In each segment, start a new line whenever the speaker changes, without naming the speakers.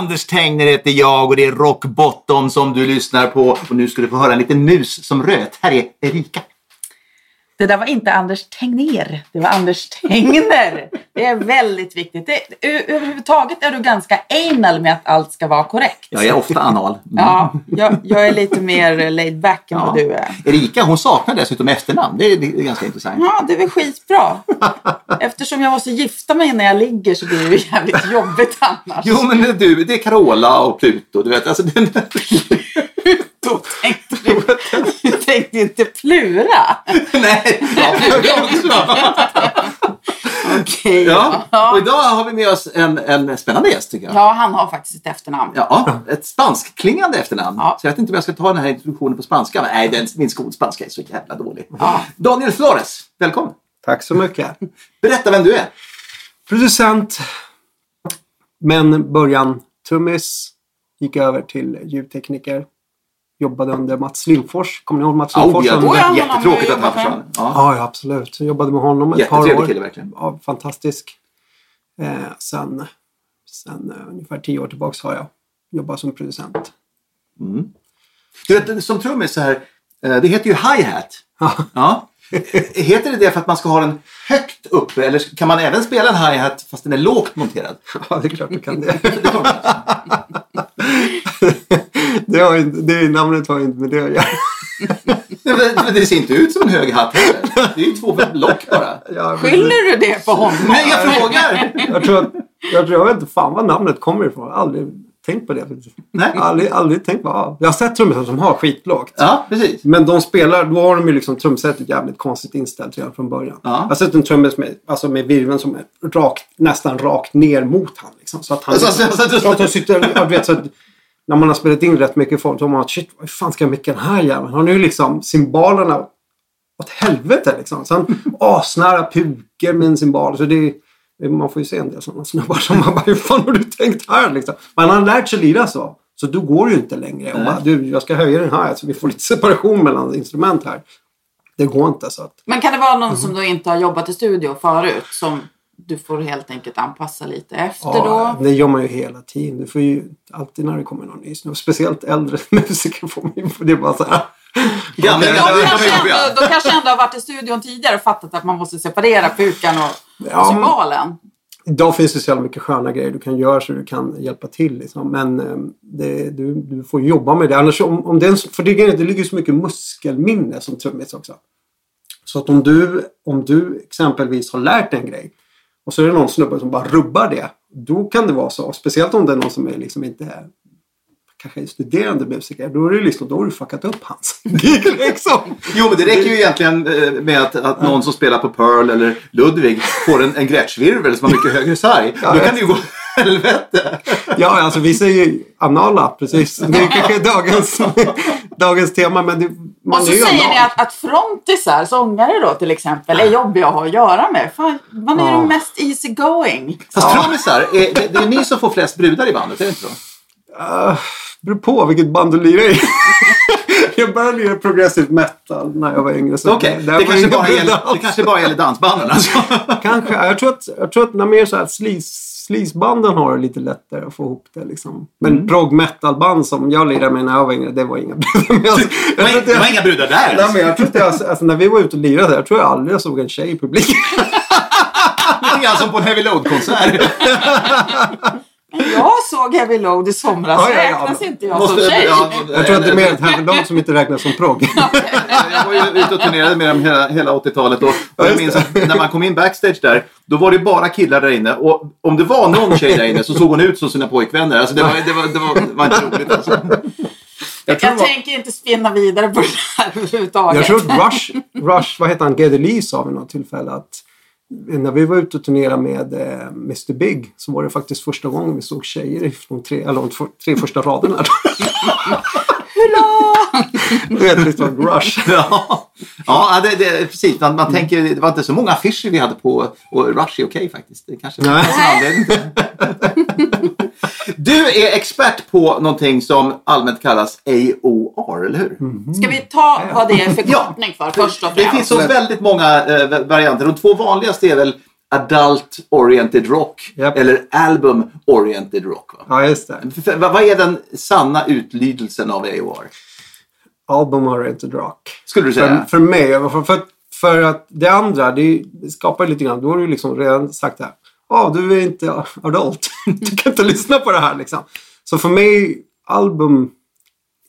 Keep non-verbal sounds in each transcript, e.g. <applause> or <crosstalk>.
Anders Tengner heter jag och det är Rock Bottom som du lyssnar på. Och nu ska du få höra en liten mus som röt. Här är Erika.
Det där var inte Anders Tegnér, det var Anders Tengner. Det är väldigt viktigt. Det, överhuvudtaget är du ganska anal med att allt ska vara korrekt.
Jag är ofta anal. Mm.
Ja, jag, jag är lite mer laid back än
Ja.
vad du är.
Erika, hon saknar dessutom efternamn. Det är, det är ganska intressant.
Ja, det är väl skitbra. Eftersom jag måste gifta mig när jag ligger så blir det ju jävligt jobbigt annars.
Jo, men du, det är Carola och Pluto. Du vet, alltså, den, <laughs>
Tänkte du, tänkte inte plura.
nej, ja, Pluto också.
Okej.
Ja, och idag har vi med oss en, en spännande gäst tycker jag.
ja, han har faktiskt ett efternamn.
Ja, ett spanskklingande efternamn.
Ja.
Så jag vet inte om jag ska ta den här introduktionen på spanska. Men nej, den, min skolspanska är så jävla dålig.
Ja.
Daniel Flores, välkommen.
Tack så mycket.
Berätta vem du är.
Producent. Men början trummis. Gick över till ljudtekniker. Jobbade under Mats Lindfors. Kommer ni ihåg Mats
Oh,
Lindfors?
ja,
Oh, ja, han
jättetråkigt
har
att han försvann. Ja.
Ja, absolut. Så jobbade med honom ett par
Jättetrevlig
år.
kille verkligen.
Ja, fantastisk. Eh, sen sen eh, ungefär tio år tillbaka har jag jobbat som producent.
Du vet, som trummis så här, eh, det heter ju hi-hat.
Ja.
Heter det det för att man ska ha den högt uppe eller kan man även spela en hi-hat fast den är lågt monterad?
Ja, det är klart du kan det. <laughs>
Det
har inte, det namnet har inte med det att göra.
Men det ser inte ut som en hög hatt heller. Det är ju två lock bara.
Ja, men-
Skyller du det på honom?
Nej, jag frågar!
Jag tror, att, jag tror jag vet inte fan var namnet kommer ifrån. Jag har aldrig tänkt på det.
Nej.
Jag har aldrig, aldrig tänkt på ja. Jag har sett trummisar som har skitlågt.
Ja, precis.
Men de spelar, då har de ju liksom trumsetet jävligt konstigt inställt redan från början.
Ja.
Jag har sett en trummis med, alltså med virveln som är rakt, nästan rakt ner mot han. Liksom, så att han...
Alltså, alltså, alltså,
så att de sitter, jag vet, så att, när man har spelat in rätt mycket folk, då har man shit, vad fan ska jag micka den här jäveln? Han har ju liksom cymbalerna åt helvete liksom. Sen <laughs> asnära puker med en cymbal. Så det, man får ju se en del sådana snubbar som man bara, hur fan har du tänkt här liksom? Men han har lärt sig lira så. Så då går det ju inte längre. Och bara, du, jag ska höja den här så vi får lite separation mellan instrument här. Det går inte så att...
Men kan det vara någon som då inte har jobbat i studio förut som du får helt enkelt anpassa lite efter
Ja,
då?
det gör man ju hela tiden. Du får ju alltid när det kommer någon ny snubbe. Speciellt äldre <laughs> musiker får man ju... Det är bara så här.
Gamla,
Men de kanske, ändå, de kanske ändå har varit i studion tidigare och fattat att man måste separera pukan och,
Ja,
och cymbalen.
Idag finns det så jävla mycket sköna grejer du kan göra så du kan hjälpa till. Liksom. Men eh, det, du, du får jobba med det. Annars, om, om det, är en, för det, det ligger så mycket muskelminne som trummis också. Så att om du, om du exempelvis har lärt en grej och så är det någon snubbe som bara rubbar det. Då kan det vara så. Speciellt om det är någon som är liksom inte är kanske är studerande musiker. Då är det liksom, då har du fuckat upp hans <laughs> gig liksom.
Jo, men det räcker ju egentligen eh, med att, att någon som spelar på Pearl eller Ludwig får en, en grätschvirvel som har mycket högre sarg. Då kan det ju gå helvete.
Ja, alltså vi säger ju anala, precis. Det är kanske dagens, <laughs> dagens tema, men det,
Och så säger ni att, att frontisar, sångare då till exempel, är jobbiga att ha att göra med. Fan, man är
Ja.
ju mest easy going.
Fast trummisar, är, det, det är ni som får flest brudar i bandet, är det inte så?
Uh, beror på vilket band du lirar i. <laughs> jag började lira progressive metal när jag var yngre. så
Okej,
där
det,
var
kanske bara gäller, det kanske bara gäller dansbanden alltså.
Kanske. Jag tror att, jag tror att när mer så här sleaze, sleazebanden har det lite lättare att få ihop det. Liksom. Men
Mm.
prog metal-band som jag lirade med när jag var yngre, det var inga <laughs> brudar. Alltså,
Det var, det inga brudar där
Nej,
alltså.
men jag tror jag, alltså, när vi var ute och lirade, jag tror jag aldrig jag såg en tjej i publiken.
Lite grann som på en Heavy Load-konsert. <laughs>
Jag såg Heavy Load i somras.
Ja, ja, ja.
Räknas inte jag
Måste-
som tjej?
ja,
Jag tror att det är mer ett herrlag som inte räknas som progg. <laughs>
Jag var ju ute och turnerade med dem hela, hela 80-talet och, jag minns att när man kom in backstage där, då var det bara killar där inne och om det var någon tjej där inne så såg hon ut som sina pojkvänner. Alltså det var, det var, det var, det var inte roligt alltså.
Jag,
tror det var-
tänker inte spinna vidare på det här överhuvudtaget.
Jag tror att Rush, Rush vad heter han, Geddy Lee sa vid något tillfälle att när vi var ute och turnerade med eh, Mr Big så var det faktiskt första gången vi såg tjejer i de tre, eller de två- tre första raderna. <laughs> Du vet var Rush. <laughs>
Ja, ja det, det, precis. Man, man tänker, det var inte så många affischer vi hade på och Rush är okej faktiskt. Det kanske
Nej.
fanns en anledning. <laughs> Du är expert på någonting som allmänt kallas AOR, eller hur?
Ska vi ta vad det är förkortning för först och
Det finns
främst?
så väldigt många eh, varianter. De två vanligaste är väl Adult Oriented Rock
Japp.
eller Album Oriented Rock. Va?
Ja, just det.
För- Vad är den sanna utlydelsen av AOR?
Album Oriented Rock.
Skulle du
För,
säga?
för mig, för, för, för att det andra, det, skapar lite grann, då har du liksom redan sagt det här. Ja, du är inte adult. <laughs> Du kan inte lyssna på det här liksom. Så för mig, album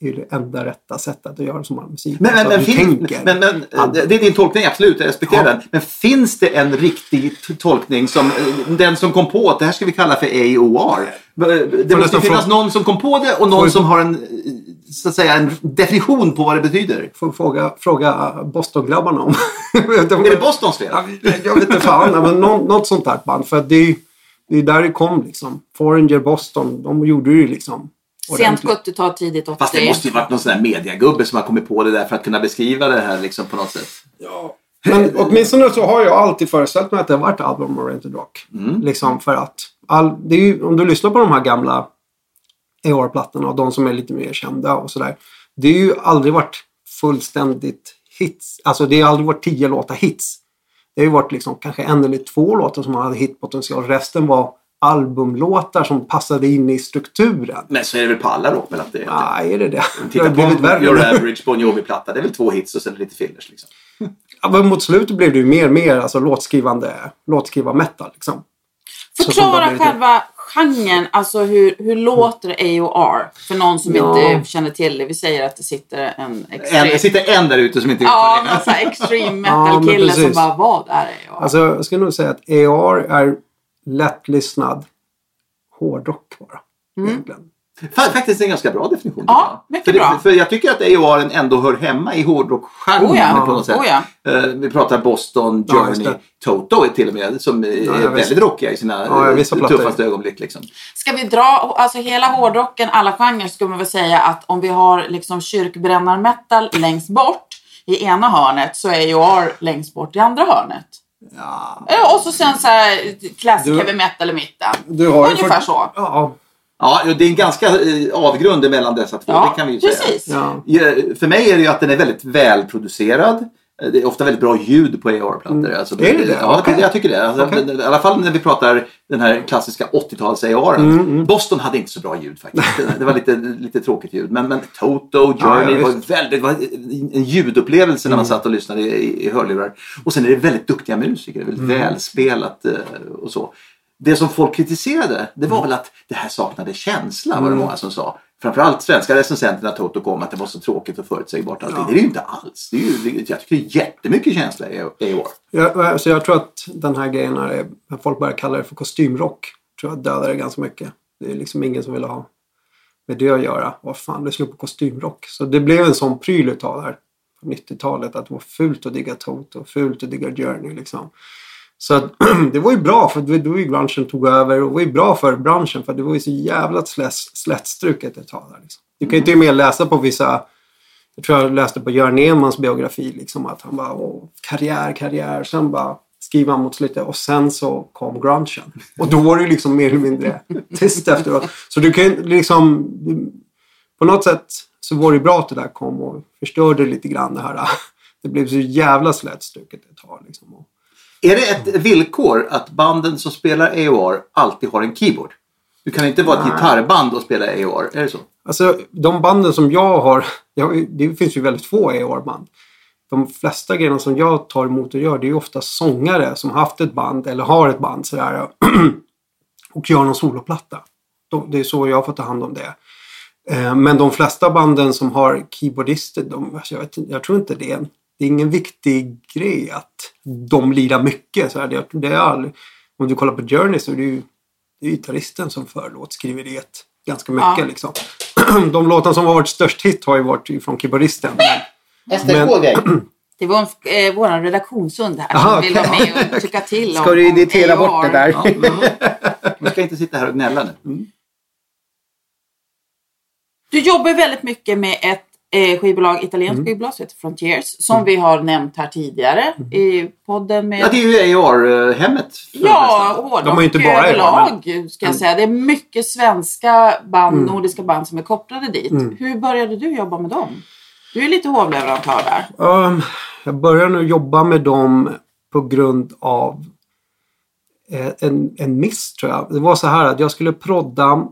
är det enda rätta sättet att göra som musik.
Men, men, men,
att du
fin,
tänker.
men, men eh, det är din tolkning, absolut. Jag respekterar
Ja.
den. Men finns det en riktig tolkning som eh, den som kom på att det här ska vi kalla för AOR? Eh, Det måste
nästan
finnas någon som kom på det och någon
Får-
som har en, eh, så att säga, en definition på vad det betyder.
Får fråga, fråga Boston-grabbarna <laughs> om.
Är det Bostons fel?
Ja, jag vet inte fan, men något, något sånt där band. För det är det är där det kom liksom. Foreigner, Boston, de gjorde ju liksom.
Sent
ordentligt.
70-tal, tidigt 80
Fast det måste ju varit någon sån där mediagubbe som har kommit på det där för att kunna beskriva det här liksom på något sätt.
Men åtminstone så har jag alltid föreställt mig att det har varit album oriented rock. Liksom för att all, det är ju, om du lyssnar på de här gamla AOR-plattorna och de som är lite mer kända och sådär. Det har ju aldrig varit fullständigt hits. Alltså det har aldrig varit tio låtar hits. Det har ju varit liksom kanske en eller två låtar som hade hitpotential. Resten var albumlåtar som passade in i strukturen.
Men så är det väl på alla rockband att det är.
Nej, är det det? Det
Titta
har
på
värre.
Your Average Bon Jovi-platta. Det är väl två hits och sen lite fillers liksom.
Ja, men mot slutet blev det ju mer och mer alltså, låtskrivande, låtskriva metal. Liksom. Som det
Förklara själva genren, alltså hur, hur låter AOR? För någon som
Ja.
inte känner till det. Vi säger att det sitter en extrem...
En, det sitter en där ute som inte vet
Ja,
vad det är.
extreme
Ja, men
metal-kille som
precis.
bara, vad är AOR?
Alltså, jag skulle nog säga att AR är lättlyssnad hårdrock bara. Egentligen.
Fa- Faktiskt en ganska bra definition.
Ja, mycket
för, det-
bra.
För jag tycker att AOR ändå hör hemma i hårdrockgenren
Oh ja,
på något sätt.
oh ja.
Eh, vi pratar Boston,
Ja,
Journey,
det.
Toto är till och med som är
Ja, ja, visst.
väldigt rockiga i sina
Ja, ja,
eh, tuffaste ögonblick. Liksom.
Ska vi dra, alltså hela hårdrocken, alla genrer, skulle man väl säga att om vi har liksom kyrkbrännarmetal längst bort i ena hörnet så är AOR längst bort i andra hörnet. Ja. Och så sen så här classic
Du-
heavy metal i mitten.
Du har
Ungefär
fått-
så.
Ja,
Ja, det är en ganska eh, avgrund mellan dessa två.
Ja,
det kan vi ju säga.
precis.
ja.
Ja, För mig är det ju att den är väldigt välproducerad. Eh, Det är ofta väldigt bra ljud på AR-plattor. Alltså,
Mm. Är det det?
Ja,
Okej.
jag tycker det. Alltså, men I alla fall när vi pratar den här klassiska 80-tals AR.
Mm,
Boston hade inte så bra ljud faktiskt. <laughs> Det var lite, lite tråkigt ljud. Men, men Toto, Journey
ja,
var väldigt, var en ljudupplevelse när man
Mm.
satt och lyssnade i, i, hörlurar. Och sen är det väldigt duktiga musiker. Väldigt
Mm.
välspelat eh, och så. Det som folk kritiserade det
Mm.
var väl att det här saknade känsla var det många som sa. Framförallt svenska recensenter när Toto kom att det var så tråkigt och förutsägbart. Allting. Det är det ju inte alls. Det är ju, det- jag tycker det är jättemycket känsla i, år.
Jag, så jag tror att den här grejen när, det, när folk börjar kalla det för kostymrock. Tror jag dödar det ganska mycket. Det är liksom ingen som vill ha med det att göra. Vad fan, lyssna på kostymrock. Så det blev en sån pryl utav det här på 90-talet. Att det var fult att digga Toto, fult att digga Journey liksom. Så att, <clears throat> det var ju bra för det var ju branschen tog över och det var ju bra för branschen för det var ju så jävla slätstruket slättstruket ett tag där. Liksom. Du kan ju till och med läsa på vissa jag tror jag läste på Göran Nemans biografi liksom att han bara Åh, karriär, karriär. Sen bara skriver han mot slutet och sen så kom grungen. Och då var det ju liksom mer eller mindre tyst efteråt. Så du kan ju liksom på något sätt så var det bra att det där kom och förstörde lite grann det här. Det blev så jävla slätstruket ett tag. Liksom. Och-
är det ett villkor att banden som spelar AOR alltid har en keyboard? Du kan inte vara ett gitarrband och spela AOR, är det så?
Alltså de banden som jag har, jag, det finns ju väldigt få AOR-band. De flesta grejerna som jag tar emot och gör det är ju ofta sångare som har haft ett band eller har ett band sådär <clears throat> och gör någon soloplatta. De, det är så jag får ta hand om det. Eh, Men de flesta banden som har keyboardister, de, alltså jag, vet, jag tror inte det är, en, det är ingen viktig grej att de lirar mycket. Så här, det, det är aldrig, om du kollar på Journey så är det ju det är gitarristen som för låtskriveriet ganska mycket.
Ja.
Liksom. <clears throat> De låtar som har varit störst hit har ju varit från keyboardisten. Men,
STK-grej. <clears throat>
Det var en, eh, vår redaktionshund här
Aha,
som vill vara med och tycka till <laughs> om
Ska du
om
editera bort det där?
Ja, man ska inte sitta här och gnälla nu.
Du jobbar väldigt mycket med ett eh, skivbolag, italienskt
Mm.
skivbolag som heter Frontiers. Som vi har nämnt här tidigare
Mm.
i podden med
Ja, det är ju de
Ja, hårdrock
De har inte bara
överlag
det,
ska jag säga. Det är mycket svenska band,
Mm.
nordiska band som är kopplade dit. Hur började du jobba med dem? Du är lite hovleverantör där.
Um, jag började nu jobba med dem på grund av eh, en, en miss tror jag. Det var så här att jag skulle prodda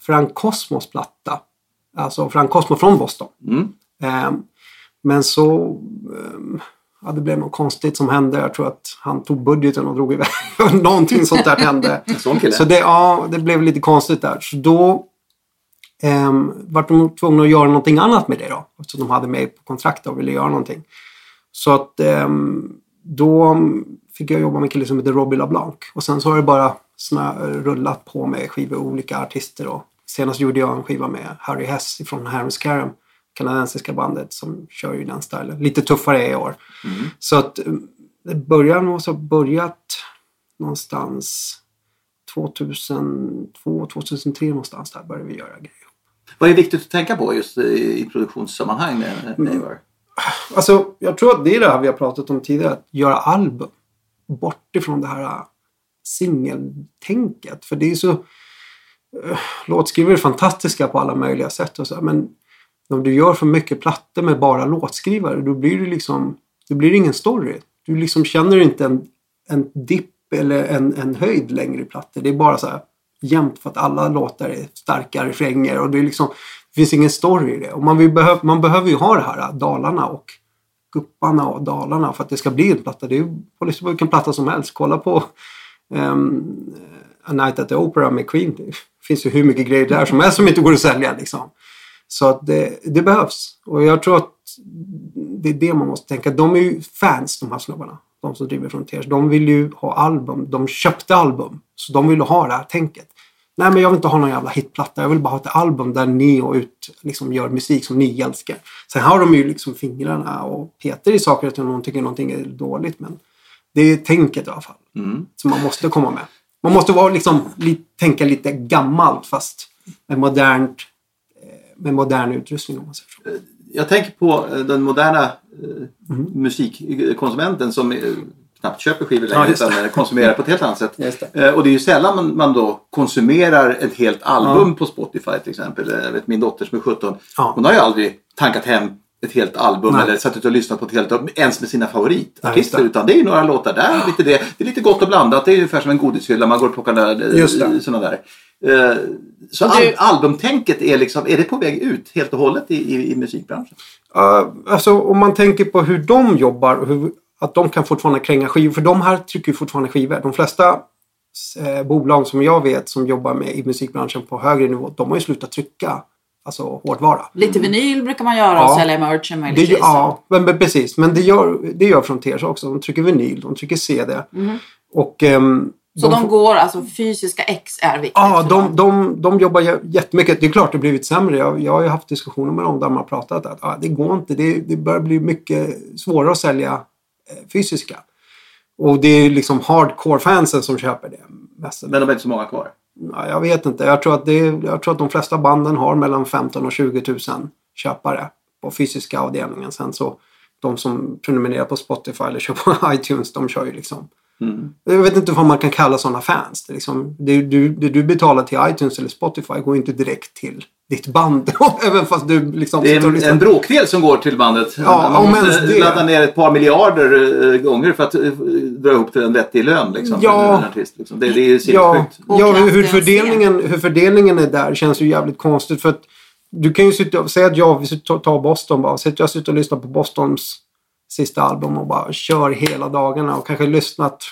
Frank Cosmos platta. Alltså Frank Cosmo från Boston.
Mm.
Ehm, men så ehm, ja, det blev något konstigt som hände. Jag tror att han tog budgeten och drog iväg. <laughs> Någonting sånt där hände. <laughs> Så det, ja, det blev lite konstigt där. Så då um, var de tvungna att göra någonting annat med det då. Eftersom de hade mig på kontrakt och ville göra någonting. Så att ehm, då fick jag jobba med en kille som heter Robbie LeBlanc. Och sen så har det bara snö, rullat på med skivor olika artister. Och senast gjorde jag en skiva med Harry Hess från Harris Caram. Kanadensiska bandet som kör ju den stilen. Lite tuffare i år. Så att det börjar nog så börjat någonstans 2002, 2003 någonstans där började vi göra grejer.
Vad är viktigt att tänka på just i produktionssammanhang med
Mm.
AOR?
Alltså, jag tror att det är det här vi har pratat om tidigare, att göra album. Bort ifrån det här äh, singeltänket. För det är så... Låtskrivare är fantastiska på alla möjliga sätt och så, men om du gör för mycket plattor med bara låtskrivare, då blir det liksom... Det blir ingen story. Du liksom känner inte en, en dipp eller en, en höjd längre i plattor. Det är bara så här jämnt för att alla låtar är starka refränger och det är liksom... Det finns ingen story i det. Och man, vill behöv, man behöver ju ha det här, Dalarna och Gupparna och Dalarna för att det ska bli en platta. Det är ju på liksom vilken platta som helst. Kolla på um, A Night at the Opera med Queen. Finns ju hur mycket grejer där som helst som inte går att sälja. Liksom. Så att det, det behövs. Och jag tror att det är det man måste tänka. De är ju fans de här snubbarna. De som driver Frontiers. De vill ju ha album. De köpte album. Så de vill ha det här tänket. Nej men jag vill inte ha någon jävla hitplatta. Jag vill bara ha ett album där ni och ut liksom gör musik som ni älskar. Sen har de ju liksom fingrarna och petar i saker att någon tycker någonting är dåligt. Men det är tänket i alla fall. Som man måste komma med. Man måste vara liksom, li, tänka lite gammalt fast med modernt eh, med modern utrustning om man säger så.
Jag tänker på eh, den moderna eh,
Mm.
musikkonsumenten som eh, knappt köper skivor
Ja,
längre
det.
utan eh, konsumerar på ett helt annat sätt. Eh, Och det är ju sällan man, man då konsumerar ett helt album på Spotify till exempel. Eh, Jag vet min dotter som är 17.
Ja.
Hon har ju aldrig tankat hem ett helt album
Nej.
eller suttit och lyssnat på ett helt album, ens med sina favoritartister. utan det är några låtar där, lite det. Det är lite gott och blandat. Det är ungefär som en godishylla. Man går och plockar där, eh, sådana där. Eh, Så al- albumtänket är liksom, är det på väg ut helt och hållet i, i, i musikbranschen?
Uh, alltså om man tänker på hur de jobbar och hur, att de kan fortfarande kränga skivor. För de här trycker ju fortfarande skivor. De flesta eh, bolag som jag vet som jobbar med i musikbranschen på högre nivå. De har ju slutat trycka alltså hårdvara.
Lite vinyl brukar man göra och
Ja.
sälja merchen
Det,
möjligtvis.
ja, men, men precis. Men det gör, det gör Frontiers också. De trycker vinyl, de trycker CD. Och, ehm,
Så de,
får-
går, alltså fysiska ex är viktigt
Ja, de, de, de jobbar jä- jättemycket. Det är klart det har blivit sämre. Jag, jag har ju haft diskussioner med dem där man har pratat att ah, det går inte. Det, det börjar bli mycket svårare att sälja eh, fysiska. Och det är liksom hardcore-fansen som köper det. mest.
Men de är inte så många kvar.
Ja, jag vet inte. Jag tror, att det, jag tror att de flesta banden har mellan 15 och 20 000 köpare på fysiska avdelningen. Sen så de som prenumererar på Spotify eller kör på <laughs> iTunes, de kör ju liksom jag vet inte vad man kan kalla sådana fans. Det, är liksom, det, du, det du betalar till iTunes eller Spotify går inte direkt till ditt band. <laughs> Även fast du liksom
Det är en,
lyssnar.
en bråkdel som går till bandet.
Ja,
Man måste
ens det.
ladda ner ett par miljarder eh, gånger för att eh, dra ihop till en vettig lön. Liksom,
Ja.
en artist, liksom. det, det är ju
Ja, ja hur, fördelningen, hur fördelningen är där känns ju jävligt konstigt. För att du kan ju sitta och säga att jag vill ta- ta Boston bara. Säg att jag sitter och lyssnar på Bostons sista album och bara kör hela dagarna och kanske lyssnat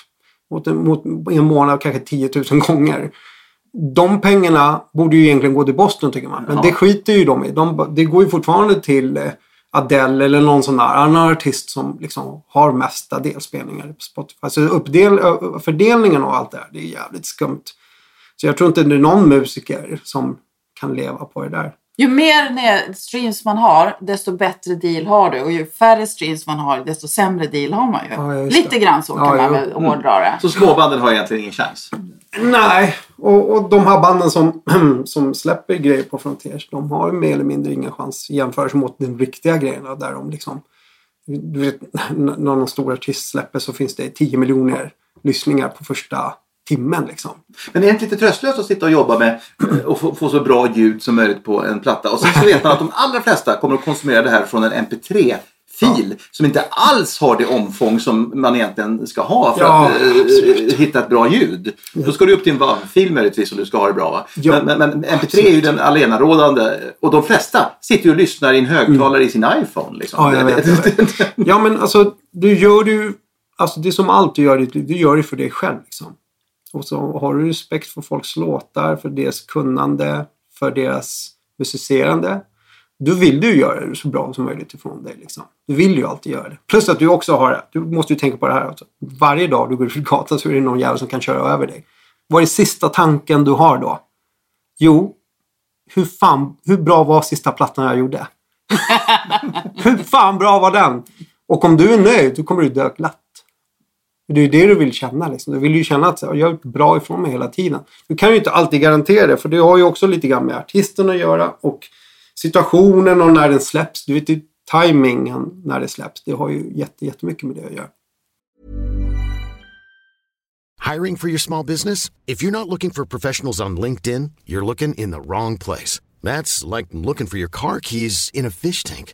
mot en, mot, en månad kanske 10 000 gånger. De pengarna borde ju egentligen gå till Boston tycker man. Men
Ja.
det skiter ju de i. De, det går ju fortfarande till eh, Adele eller någon sån där annan artist som liksom har mesta delspelningar på Spotify. Alltså uppdel, fördelningen och allt det där, det är jävligt skumt. Så jag tror inte det är någon musiker som kan leva på det där.
Ju mer streams man har, desto bättre deal har du. Och ju färre streams man har, desto sämre deal har man ju.
Ja,
Lite grann så kan
Ja,
man väl hårdra det.
Så småbanden har egentligen ingen chans.
Nej, och, och de här banden som, <clears throat> som släpper grejer på Frontiers, de har ju mer eller mindre ingen chans i jämförelse mot den riktiga grejerna där de liksom... Du vet, när någon stor artist släpper så finns det 10 miljoner lyssningar på första timmen liksom.
Men det är inte lite tröstlöst att sitta och jobba med eh, och få, få så bra ljud som möjligt på en platta. Och sen så vet man att de allra flesta kommer att konsumera det här från en MP3-fil som inte alls har det omfång som man egentligen ska ha för
Ja,
att eh, hitta ett bra ljud. Då ska du upp till en WAV-fil möjligtvis om du ska ha det bra. Va?
Ja.
Men, men, men MP3 är ju den allenarådande och de flesta sitter ju och lyssnar i en högtalare i sin iPhone. Liksom.
Ja, jag vet, jag vet. <laughs> Ja, men alltså du gör det ju... Alltså det är som allt du gör liv. Du gör det för dig själv liksom. Och så har du respekt för folks låtar, för deras kunnande, för deras musicerande. Då vill du göra det så bra som möjligt ifrån dig. Liksom. Du vill ju alltid göra det. Plus att du också har, du måste ju tänka på det här. också. Varje dag du går ut på gatan så är det någon jävel som kan köra över dig. Vad är sista tanken du har då? Jo, hur fan, hur bra var sista plattan jag gjorde? <laughs> hur fan bra var den? Och om du är nöjd, då kommer du dö glatt. Det är ju det du vill känna. Liksom. Du vill ju känna att jag har gjort bra ifrån mig hela tiden. Du kan ju inte alltid garantera det, för det har ju också lite grann med artisten att göra och situationen och när den släpps. Du vet ju timingen när det släpps. Det har ju jätte, jättemycket med det att göra.
Hiring for your small business? If you're not looking for professionals on LinkedIn, you're looking in the wrong place. That's like looking for your car keys in a fish tank.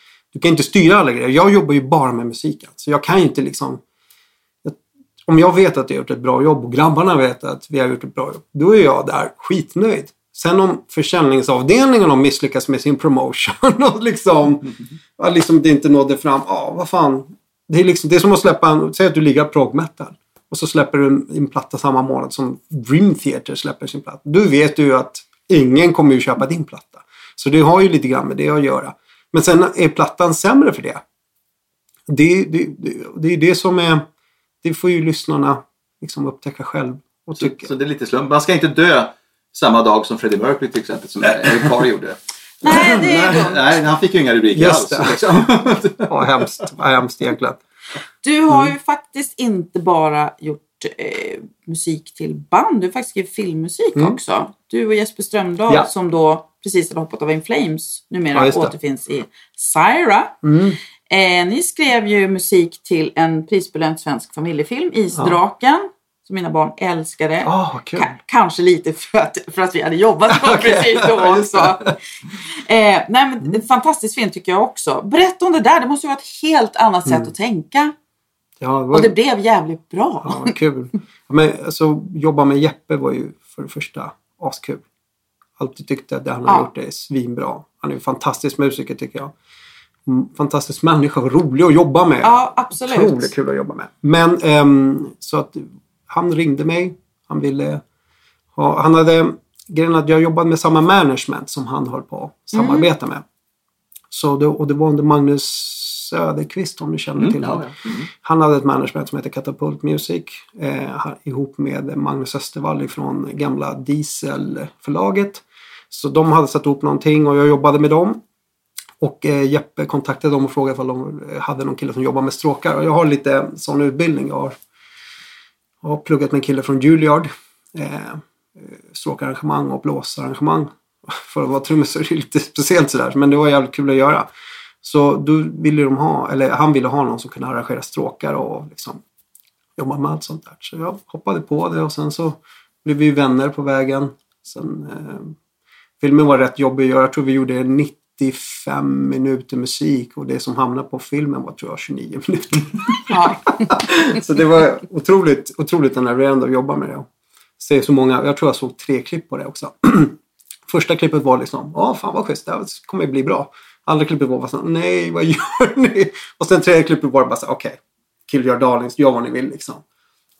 du kan inte styra alla grejer. Jag jobbar ju bara med musiken. Så jag kan ju inte liksom... Om jag vet att jag har gjort ett bra jobb och grabbarna vet att vi har gjort ett bra jobb. Då är jag där skitnöjd. Sen om försäljningsavdelningen har misslyckats med sin promotion <laughs> och liksom, ja, liksom det inte nådde fram. Ja, vad fan. Det är, liksom, det är som att släppa en... Säg att du ligger prog metal. Och så släpper du en, en platta samma månad som Dream Theater släpper sin platta. Du vet ju att ingen kommer ju köpa din platta. Så det har ju lite grann med det att göra. Men sen är plattan sämre för det. Det, det, det, det är det som är... Det får ju lyssnarna liksom upptäcka själv. Och
Så,
tycka.
så det är lite slump. Man ska inte dö samma dag som Freddie Mercury till exempel, som Eric Carr gjorde. <laughs>
Nej, det är dumt.
Nej, han fick ju inga rubriker
Just
alls. Liksom. <laughs>
Vad hemskt. Vad hemskt egentligen.
Du har ju faktiskt inte bara gjort eh, musik till band. Du har faktiskt skrivit filmmusik
Mm.
också. Du och Jesper Strömdahl
Ja.
som då precis hade hoppat av In Flames numera
Ja,
återfinns i Syra.
Mm.
Eh, ni skrev ju musik till en prisbelönt svensk familjefilm, Isdraken, som mina barn älskade.
Vad kul.
Ka- kanske lite för att, för att vi hade jobbat <laughs> på
Okej.
precis då
Ja,
också. Eh, nej, men en fantastisk film tycker jag också. Berätta om det där, det måste ju vara ett helt annat
Mm.
sätt att tänka.
Ja, det var,
Och det blev jävligt bra.
ja, kul. Ja, Men alltså, jobba med Jeppe var ju för det första askul. Alltid tyckte att det han har
Ja.
gjort är svinbra. Han är en fantastisk musiker tycker jag. Mm, Fantastisk människa och rolig att jobba med.
Ja, absolut.
Otroligt kul att jobba med. Men ehm, så att han ringde mig. Han ville ha, han hade grejen att jag jobbade med samma management som han höll på att samarbeta med. Så det, och det var under Magnus Söderqvist om du känner till
ja,
honom.
ja. Mm.
Han hade ett management som heter Catapult Music eh, ihop med Magnus Östervall från gamla Dieselförlaget. Så de hade satt ihop någonting och jag jobbade med dem. Och eh, Jeppe kontaktade dem och frågade om de eh, hade någon kille som jobbar med stråkar. Och jag har lite sån utbildning. Jag har, jag har pluggat med en kille från Juilliard. Eh, eh, stråkarrangemang och blåsarrangemang. <laughs> För att vara trummis så är det lite speciellt sådär. Men det var jävligt kul att göra. Så då ville de ha, eller han ville ha någon som kunde arrangera stråkar och liksom jobba med allt sånt där. Så jag hoppade på det och sen så blev vi vänner på vägen. Sen, eh, filmen var rätt jobbig att göra. Jag tror vi gjorde 95 minuter musik och det som hamnade på filmen var tror jag 29 minuter.
Ja. <laughs>
så det var otroligt, otroligt enerverande att jobba med det. Se så många, jag tror jag såg tre klipp på det också. <clears throat> Första klippet var liksom, ja fan vad schysst, det här kommer bli bra. Andra klippet var bara så, nej vad <laughs> gör ni? Och sen tredje klippet var bara så, okej, kill your darlings, gör vad ni vill liksom.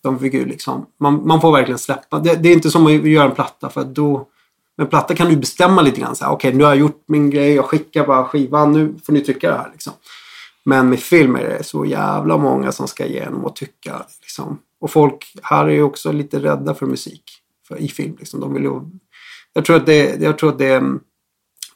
De fick ju liksom, man, man får verkligen släppa. Det, det är inte som att göra en platta för då med platta kan du bestämma lite grann Okej, okay, okej nu har jag gjort min grej, jag skickar bara skivan, nu får ni tycka det här liksom. Men med film är det så jävla många som ska igenom och tycka. Liksom. Och folk här är ju också lite rädda för musik för, i film. Liksom. De vill ju, jag tror att det, jag tror att det är,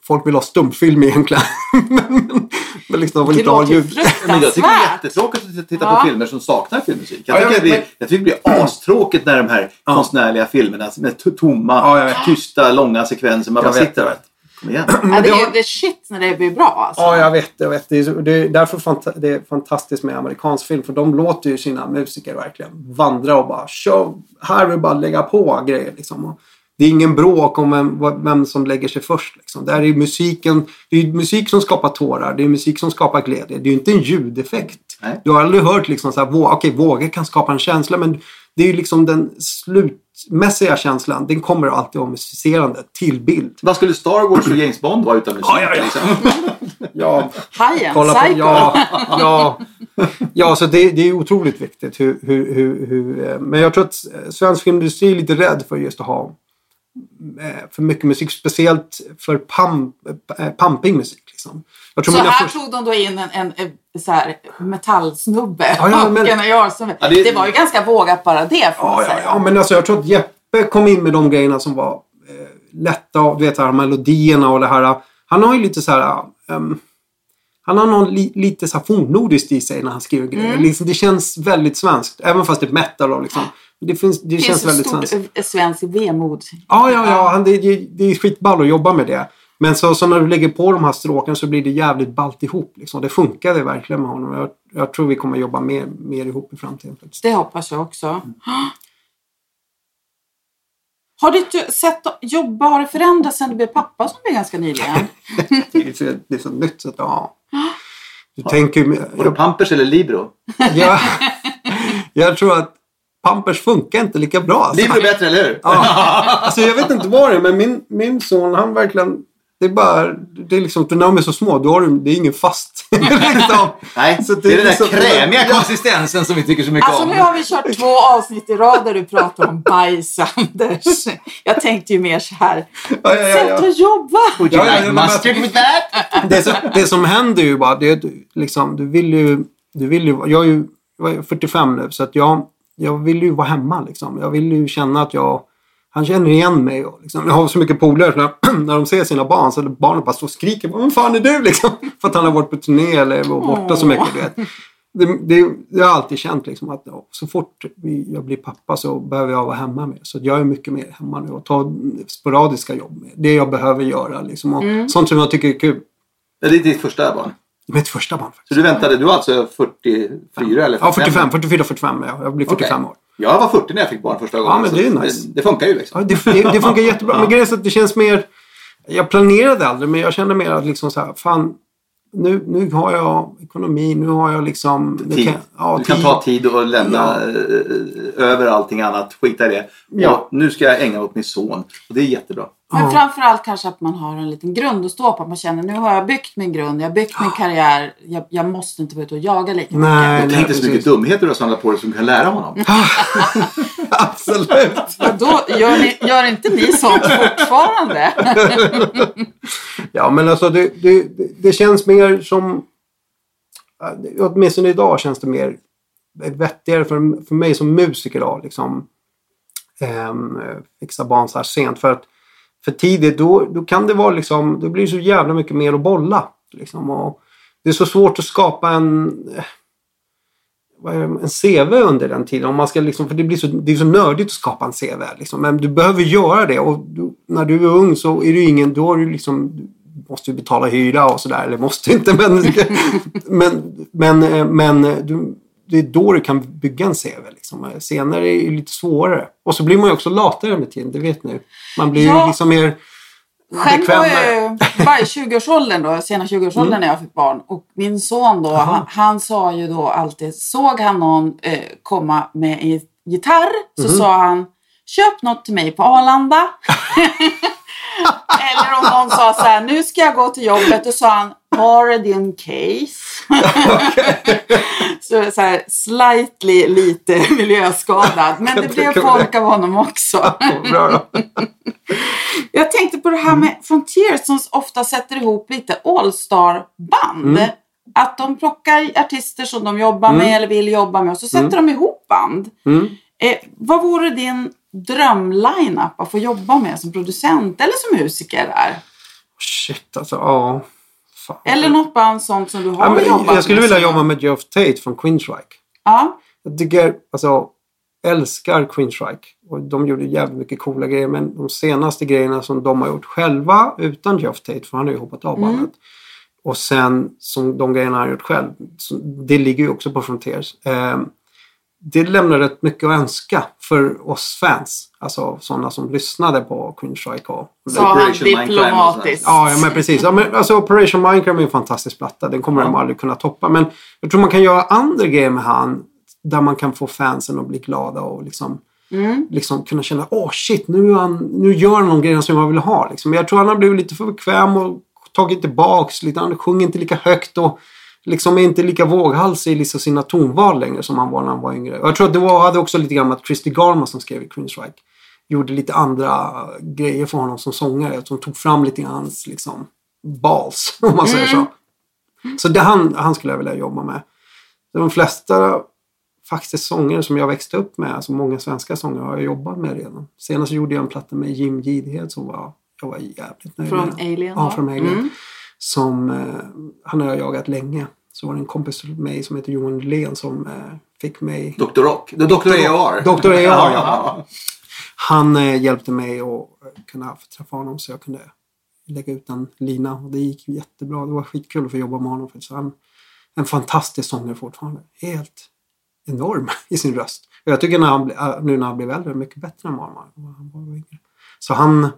folk vill ha stumfilm egentligen. <laughs> men, men liksom, de vill
Det låter ju.
Men jag tycker det är jättetråkigt att titta
Ja.
på filmer som saknar filmmusik. Jag
Ja, jag
tycker, det, blir, jag tycker det blir astråkigt när de här konstnärliga filmerna med to- tomma,
Ja, jag vet.
tysta, långa sekvenser. Man
Jag
bara
vet,
sitter där. Kom igen.
Ja, det är är shit när det blir bra alltså.
Ja, jag vet. Jag vet. Det, är, det är därför fanta- det är fantastiskt med amerikansk film. För de låter ju sina musiker verkligen vandra och bara kör. Här är det bara att lägga på grejer. Liksom. Och det är ingen bråk om vem, vem som lägger sig först. Liksom. Där är musiken. Det är ju musik som skapar tårar. Det är musik som skapar glädje. Det är ju inte en ljudeffekt.
Nej.
Du har aldrig hört liksom så här, vå- okej, vågor kan skapa en känsla. Men det är ju liksom den slutmässiga känslan. Den kommer alltid vara musicerande till bild.
Vad skulle Star Wars och James Bond vara utan musik?
Ja, ja, ja.
Liksom? <laughs>
Ja,
Hajen,
kolla på,
Psycho.
ja, ja, ja, så det, det är otroligt viktigt. Hur, hur, hur, hur, eh, men jag tror att svensk filmindustri är lite rädd för just att ha för mycket musik. Speciellt för pump, eh, pumping musik. Liksom. Jag tror
Så här
första-
tog de då in en, en, en så här, metallsnubbe
Ja, ja,
och
men-
en Jarlsson.
Ja,
det...
det-
var ju ganska vågat bara det får man
Ja, ja,
säga.
ja, men alltså jag tror att Jeppe kom in med de grejerna som var eh, lätta. Du vet, här, melodierna och det här. Han har ju lite så här... ehm, han har någon li, lite så här fornnordiskt i sig när han skriver grejer.
Mm.
Liksom, det känns väldigt svenskt. Även fast det är metal och liksom. Det, finns, det,
Det
känns
finns
väldigt
stort
svenskt.
eh, svensk vemod.
Ja, ja, ja. Han, det, det, det är skitball att jobba med det. Men så, så när du lägger på de här stråken så blir det jävligt ballt ihop. Liksom. Det funkade verkligen med honom. Jag, jag tror vi kommer jobba mer, mer ihop i framtiden. Faktiskt.
Det hoppas jag också. <gasps> Har ditt sätt att jobba har det förändrats sen du blev pappa som blev ganska nyligen? <laughs>
Det är så, det är så nytt. Så att, ja. <gasps> Du tänker ju...
Var det Pampers eller Libro?
Jag, <laughs> jag tror att Pampers funkar inte lika bra. Alltså.
Libro är bättre, eller hur?
Ja. <laughs> Alltså jag vet inte vad det är, men min, min son han verkligen... Det är bara... Det är liksom, när de är så små, då har du, det är ingen fast. <laughs> <laughs> liksom.
Nej,
Så
det är den där
liksom-
krämiga
Ja.
konsistensen som vi tycker så mycket
Alltså
om.
nu har vi kört två avsnitt i rad där du pratar om bajs, Anders. Jag tänkte ju mer så här.
Ja, ja, ja,
Sätt
ja.
att jobba!
Would you like mustard with that?
Det, som, det som händer ju bara, det är liksom, du vill ju... Du vill ju jag är ju jag är 45 nu, så att jag, jag vill ju vara hemma. Liksom. Jag vill ju känna att jag... Han känner igen mig. Och, liksom, jag har så mycket polare så när, <clears throat> när de ser sina barn så barnen bara står och skriker. Vem fan är du? <laughs> Liksom, för att han har varit på turné eller varit borta så mycket. Vet. det, det, det har jag alltid känt liksom att ja, så fort jag blir pappa så behöver jag vara hemma mer. Så jag är mycket mer hemma nu och tar sporadiska jobb med. Det jag behöver göra liksom. Och
Mm.
Sånt som jag tycker är kul.
Ja, Det är ditt första barn.
Mitt första barn faktiskt.
Så du väntade, du var alltså 44 eller 45?
Ja, 45, 44, 45 ja. Jag blir 45
Okej.
år.
Jag var 40 när jag fick barn första gången.
men
så
det är nice.
Det, det funkar ju liksom.
Ja, det, det, det funkar <laughs> jättebra. Men grejen är att det känns mer... Jag planerade aldrig, men jag kände mer att liksom så här, fan, nu, nu har jag ekonomi, nu har jag liksom...
Tid.
kan- ja,
du kan
tid.
ta tid och lämna eh, över allting annat. Skita i det.
Ja.
Och nu ska jag ägna åt min son. Och det är jättebra.
Men framförallt kanske att man har en liten grund att stå på. Att man känner nu har jag byggt min grund, jag har byggt min karriär. Jag, jag måste inte vara ute och jaga lika
Nej, nej,
tänk dig så mycket dumheter du har samlat på dig som du kan lära honom. <laughs> <laughs>
Absolut.
mycket. Då gör, ni, gör inte ni sånt fortfarande? <laughs>
Ja, men alltså det, det, det, känns mer som... ja, Åtminstone idag känns det mer vettigare för, för mig som musiker idag. Liksom, ehm, fixa barn så här sent. För att för tidigt då, då kan det vara liksom... då blir det så jävla mycket mer att bolla. Liksom, och det är så svårt att skapa en... Eh, vad är det, en CV under den tiden. Om man ska liksom, för det, blir så, det är så nördigt att skapa en CV. Liksom. Men du behöver göra det. Och du, när du är ung så är du ingen... Då har du liksom, du måste ju betala hyra och sådär. Eller måste inte. Men, <laughs> men, men, eh, men eh, du, det är då du kan bygga en CV. Liksom. Senare är det lite svårare. Och så blir man ju också latare med tiden. Det vet ni. Man blir ju
Ja.
liksom mer
Själv var
bekvämare.
jag i 20-årsåldern då, sena 20-årsåldern när jag fick barn. Och min son då, han, han sa ju då alltid, såg han någon eh, komma med en gitarr så sa han, köp något till mig på Arlanda. <laughs> Eller om någon sa så här, nu ska jag gå till jobbet, då sa han, var är din case? Så, så här, slightly lite miljöskadad. <laughs> Men det blev folk av honom också.
Bra. <laughs>
Jag tänkte på det här med Frontiers som ofta sätter ihop lite All-star-band. Att de plockar artister som de jobbar med eller vill jobba med och så sätter de ihop band. Eh, vad vore din drömlineup att få jobba med som producent eller som musiker där?
Shit alltså. Ja. Fan.
Eller något band sånt som du har
Ja, men
jobbat
jag skulle
med
vilja jobba med Geoff Tate från Queensryche.
Ja,
Jag tycker, alltså, älskar Queensryche. Och de gjorde jävligt mycket coola grejer. Men de senaste grejerna som de har gjort själva utan Geoff Tate, för han har ju hoppat av bandet. Och sen som de grejerna han har gjort själv, det ligger ju också på Frontiers. Eh, det lämnar rätt mycket att önska för oss fans. Alltså sådana som lyssnade på Queensryche och
sa han diplomatiskt.
Ja, ja men precis. Ja, men, alltså, Operation Minecraft är en fantastisk platta. Den kommer de aldrig kunna toppa. Men jag tror man kan göra andra grejer med han där man kan få fansen att bli glada och liksom, liksom kunna känna åh shit, nu, han, nu gör han de grejerna som jag vill ha. Liksom. Jag tror han har blivit lite för bekväm och tagit tillbaks lite. Han sjunger inte lika högt och liksom är inte lika våghalsig i liksom sina tonval längre som han var när han var yngre. Och jag tror att det var, hade också lite grann med att Christy Garma som skrev i Queensryche gjorde lite andra grejer för honom som sångare. Som tog fram lite grann hans liksom, balls, <laughs> om man säger så. Så det han, han skulle jag vilja jobba med. De flesta faktiskt sångare som jag växte upp med, alltså många svenska sångare har jag jobbat med redan. Senast gjorde jag en platta med Jim Gidhed som var, jag var jävligt nöjd
Från
med.
Alien
Ja, från Alien.
Mm.
Som, eh, han har jag jagat länge. Så var det en kompis till mig som heter Johan Lén som eh, fick mig...
Dr. Rock. The Dr. AR.
Dr. AR, ja. Han eh, hjälpte mig att kunna träffa honom så jag kunde lägga ut en lina. Och det gick jättebra. Det var skitkul att få jobba med honom. För så han en fantastisk sångare fortfarande. Helt enorm <laughs> i sin röst. Och jag tycker när han, nu när han blev äldre mycket bättre än vad han var yngre. Så han...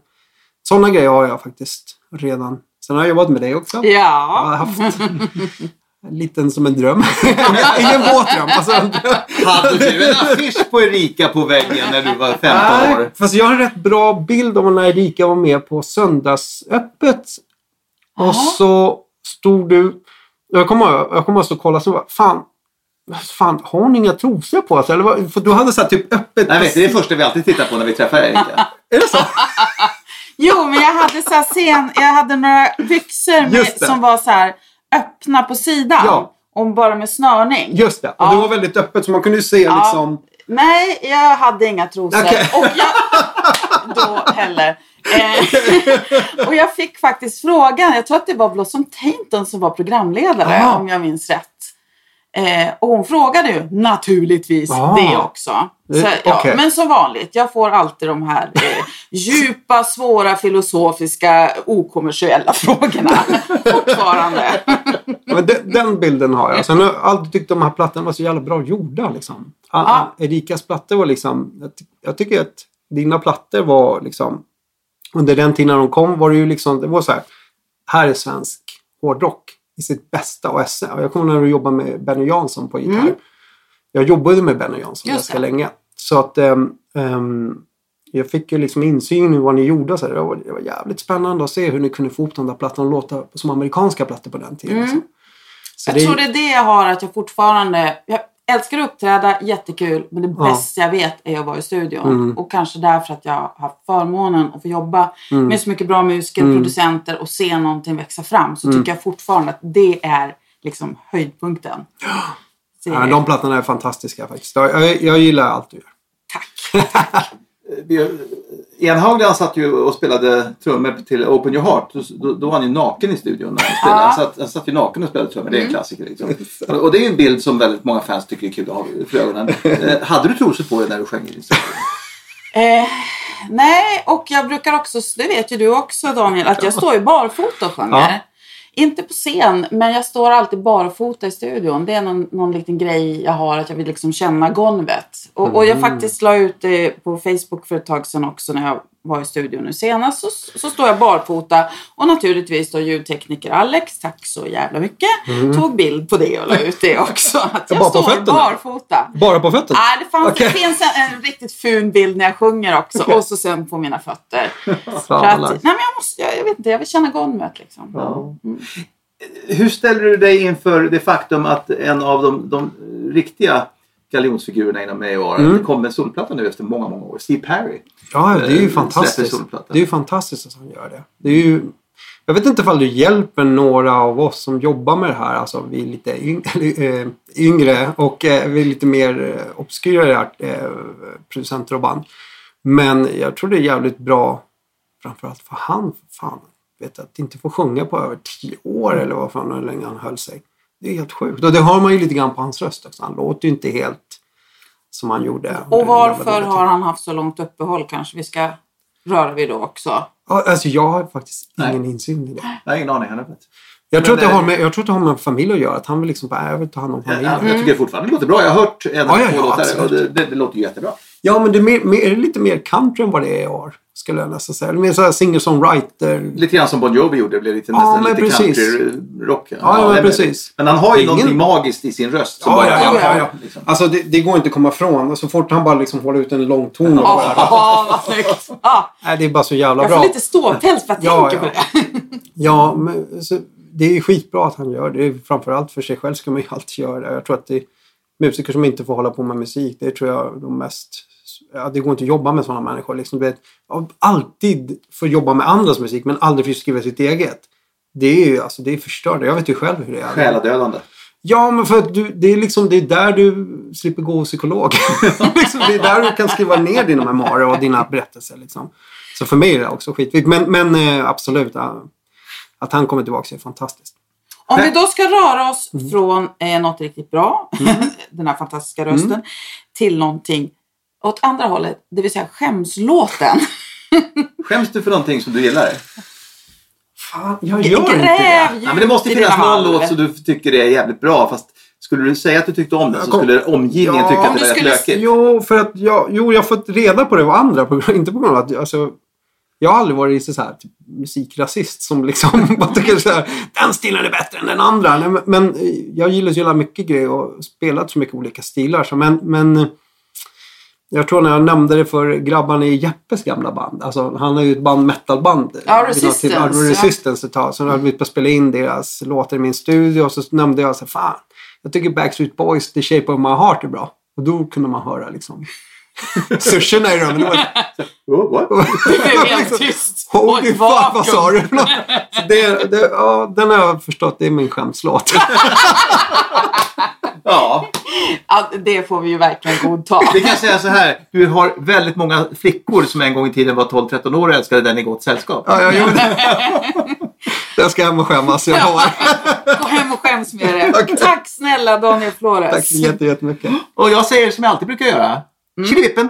Sådana grejer har jag faktiskt redan. Sen har jag jobbat med dig också. Jag har
Ja.
haft en liten som en dröm. <laughs> Ingen våt dröm. Alltså,
Hade du en affisch på Erika på väggen när du var 15
Nej,
år?
fast jag har en rätt bra bild om när Erika var med på Söndagsöppet. Och så stod du... Jag kommer, jag kommer att stå och kolla så bara, fan, fan, har ni inga trosor på oss? Eller vad? För du hade så här typ öppet...
Nej, vet, det är det första vi alltid tittar på när vi träffar Erika.
Är det så? <laughs>
Jo, men jag hade så sen, jag hade några byxor med, som var så här öppna på sidan.
Ja.
Om bara med snörning.
Just det. Och
Ja.
det var väldigt öppet så man kunde ju se
Ja.
liksom...
Nej, jag hade inga trosor.
Okej.
Och jag, då heller. Eh, och jag fick faktiskt frågan, jag tror att det var Blossom Tainton som var programledare
Aha.
om jag minns rätt. Eh, och hon frågade ju naturligtvis
Ah.
det också. Så,
Eh,
ja,
okej.
Men som vanligt, jag får alltid de här eh, <laughs> djupa, svåra, filosofiska, okommersiella frågorna <laughs> fortfarande.
Men den, den bilden har jag. Sen har jag alltid tyckt de här plattorna var så jävla bra gjorda. Liksom.
Ja.
Erikas plattor var liksom... Jag, jag tycker att dina plattor var liksom... Under den tiden när de kom var det ju liksom... Det var så här. Här är svensk hårdrock i sitt bästa och esse. Och jag kommer när du jobbade med Benny Jansson på gitarr. Jag jobbade med Benny Jansson
Mm. Just
ganska
det.
länge. Så att... ehm, jag fick ju liksom insyn i vad ni gjorde. Så. Det, var, det var jävligt spännande att se hur ni kunde få ihop de där plattorna att låta som amerikanska plattor på den tiden. Liksom.
Mm. Jag tror det är det jag har, att jag fortfarande... Jag älskar att uppträda, jättekul. Men det
Ja. Mm.
bästa jag vet är att vara i studion. Och kanske därför att jag har haft förmånen att få jobba
Mm.
med så mycket bra musiker, producenter och se någonting växa fram. Så
Mm.
tycker jag fortfarande att det är liksom höjdpunkten.
Ja, de plattorna är fantastiska faktiskt. Jag, jag, jag gillar allt du gör.
Tack.
Vi- <laughs> Enhag han satt ju och spelade trummor till Open Your Heart. Då, då, var han ju naken i studion. När han, spelade. han, satt, han satt ju naken och spelade trummor. Det är en klassiker. Liksom. Och, det är en bild som väldigt många fans tycker är kul att ha för ögonen. Eh, hade du trosor på dig när du sjöng i din studio?
Eh, nej, och jag brukar också, det vet ju du också Daniel, att jag står ju barfota och sjunger.
Ja.
Inte på scen, men jag står alltid barfota i studion. Det är någon, någon liten grej jag har, att jag vill liksom känna golvet. Och, och jag faktiskt la ut det på Facebook för ett tag sedan också när jag var i studion nu senast. Så, så står jag barfota och naturligtvis då ljudtekniker Alex, tack så jävla mycket, tog bild på det och la ut det också. <laughs> Att jag
Bara
står
fötterna?
barfota.
Bara på fötterna?
Nej, det, fanns,
Okej.
det finns en, en riktigt ful bild när jag sjunger också. Och så sen på mina fötter. <laughs>
Fan,
att, nej, men jag, måste, jag, jag vet inte, jag vill känna golvet liksom.
Hur ställer du dig inför det faktum att en av de, de riktiga galjonsfigurerna inom AOR
Mm.
det kom en solplatta nu efter många, många år. Steve Perry.
Ja, det är ju
Eh,
fantastiskt. Det är ju fantastiskt att han gör det. det är ju, jag vet inte ifall du hjälper några av oss som jobbar med det här. Alltså vi är lite yng, <laughs> eller, eh, yngre och eh, vi är lite mer obskyra producenter och band. Men jag tror det är jävligt bra framförallt för han. För fan, vet att inte få sjunga på över tio år eller vad fan hur länge han höll sig. Det är helt sjukt. Och det har man ju lite grann på hans röst också. Han låter ju inte helt som han gjorde.
Och varför har han haft så långt uppehåll kanske vi ska röra vid då också.
Ja, alltså jag har faktiskt
Nej.
ingen insyn i det.
Jag har ingen aning.
Jag tror, att det har
eh,
med, jag tror att det har med familj att göra. Att han vill liksom bara, jag vill ta hand om
Jag,
familjen.
jag tycker fortfarande det låter bra. Jag har hört en
Ja, ja,
två
ja,
låtar det, det, det låter ju jättebra.
Ja, men det är, mer, mer, lite mer country än vad det är i år. Skulle jag nästan säga. Mer såhär singer-songwriter.
Lite grann som Bon Jovi gjorde. Det blev lite,
Ja,
nästan
men
lite
precis.
country-rock.
Ja, ja, men precis.
Men han har ju
Ingen-
någonting magiskt i sin röst. som
Ja,
bara-
ja, ja, ja,
liksom.
Alltså det, det går inte att komma ifrån. Och så fort han bara liksom håller ut en lång ton. Och bara,
Ja, vad snyggt. Ja,
nej, det är bara så jävla
jag
bra.
får lite ståpäls för att
Ja,
tänka
ja.
på det.
Ja, men så, det är skitbra att han gör det. Framförallt för sig själv ska man ju alltid göra det. Jag tror att det är musiker som inte får hålla på med musik. Det tror jag de mest... Ja, det går inte att jobba med sådana människor. Liksom, vet, alltid få jobba med andras musik men aldrig få skriva sitt eget. Det är ju alltså, det är förstörande. Jag vet ju själv hur det är.
Själadödande.
Ja, men för att du, det är liksom det är där du slipper gå hos psykolog. <laughs> liksom, det är där du kan skriva ner dina memoarer och dina berättelser. Liksom. Så för mig är det också skitviktigt. Men, men eh, absolut, att han kommer tillbaka är fantastiskt.
Om vi då ska röra oss
Mm.
från eh, något riktigt bra, <laughs> den här fantastiska rösten,
Mm.
till någonting åt andra hållet, det vill säga skämslåten. <laughs>
Skäms du för någonting som du gillar?
Fan, jag gör inte det.
Gräv
Ja, men det måste finnas någon låt som du tycker är jävligt bra. Fast skulle du säga att du tyckte om den så skulle omgivningen
Ja,
tycka att det var
skulle-
lökigt.
Jo, för att jag, jo, jag har fått reda på det av andra. På, inte på grund av att alltså, jag har aldrig varit så här, typ, musikrasist som liksom <laughs> bara tycker så här, den stilen är bättre än den andra. Nej, men, men eh, jag gillar så jävla mycket grejer och spelat så mycket olika stilar. Så, men, men jag tror när jag nämnde det för grabbarna i Jeppes gamla band. Alltså, han har ju ett band, metalband.
Ja, Resistance,
till- ja. Resistance ett tag. Så hade vi på att spela in deras låtar i min studio. Och så nämnde jag så här, fan. Jag tycker Backstreet Boys, The Shape of My Heart är bra. Och då kunde man höra liksom <laughs> sushorna i rummet. <laughs>
Oh, what? <laughs>
Det blev helt tyst. Och
Holy fuck, vad sa du? det, det, ja, den har jag förstått, det är min skämslåt.
Ja, <laughs>
Ja, det får vi ju verkligen godta.
vi kan säga så här. Du har väldigt många flickor som en gång i tiden var 12-13 år och älskade den i gott sällskap.
Ja, jag gjorde det. <laughs> Jag ska hem och skämmas. Jag lovar.
Gå hem och skäms med det. Tack snälla Daniel Flores.
Tack så jätte- jättemycket.
Och jag säger som jag alltid brukar göra.
Mm.
Tjilivippen!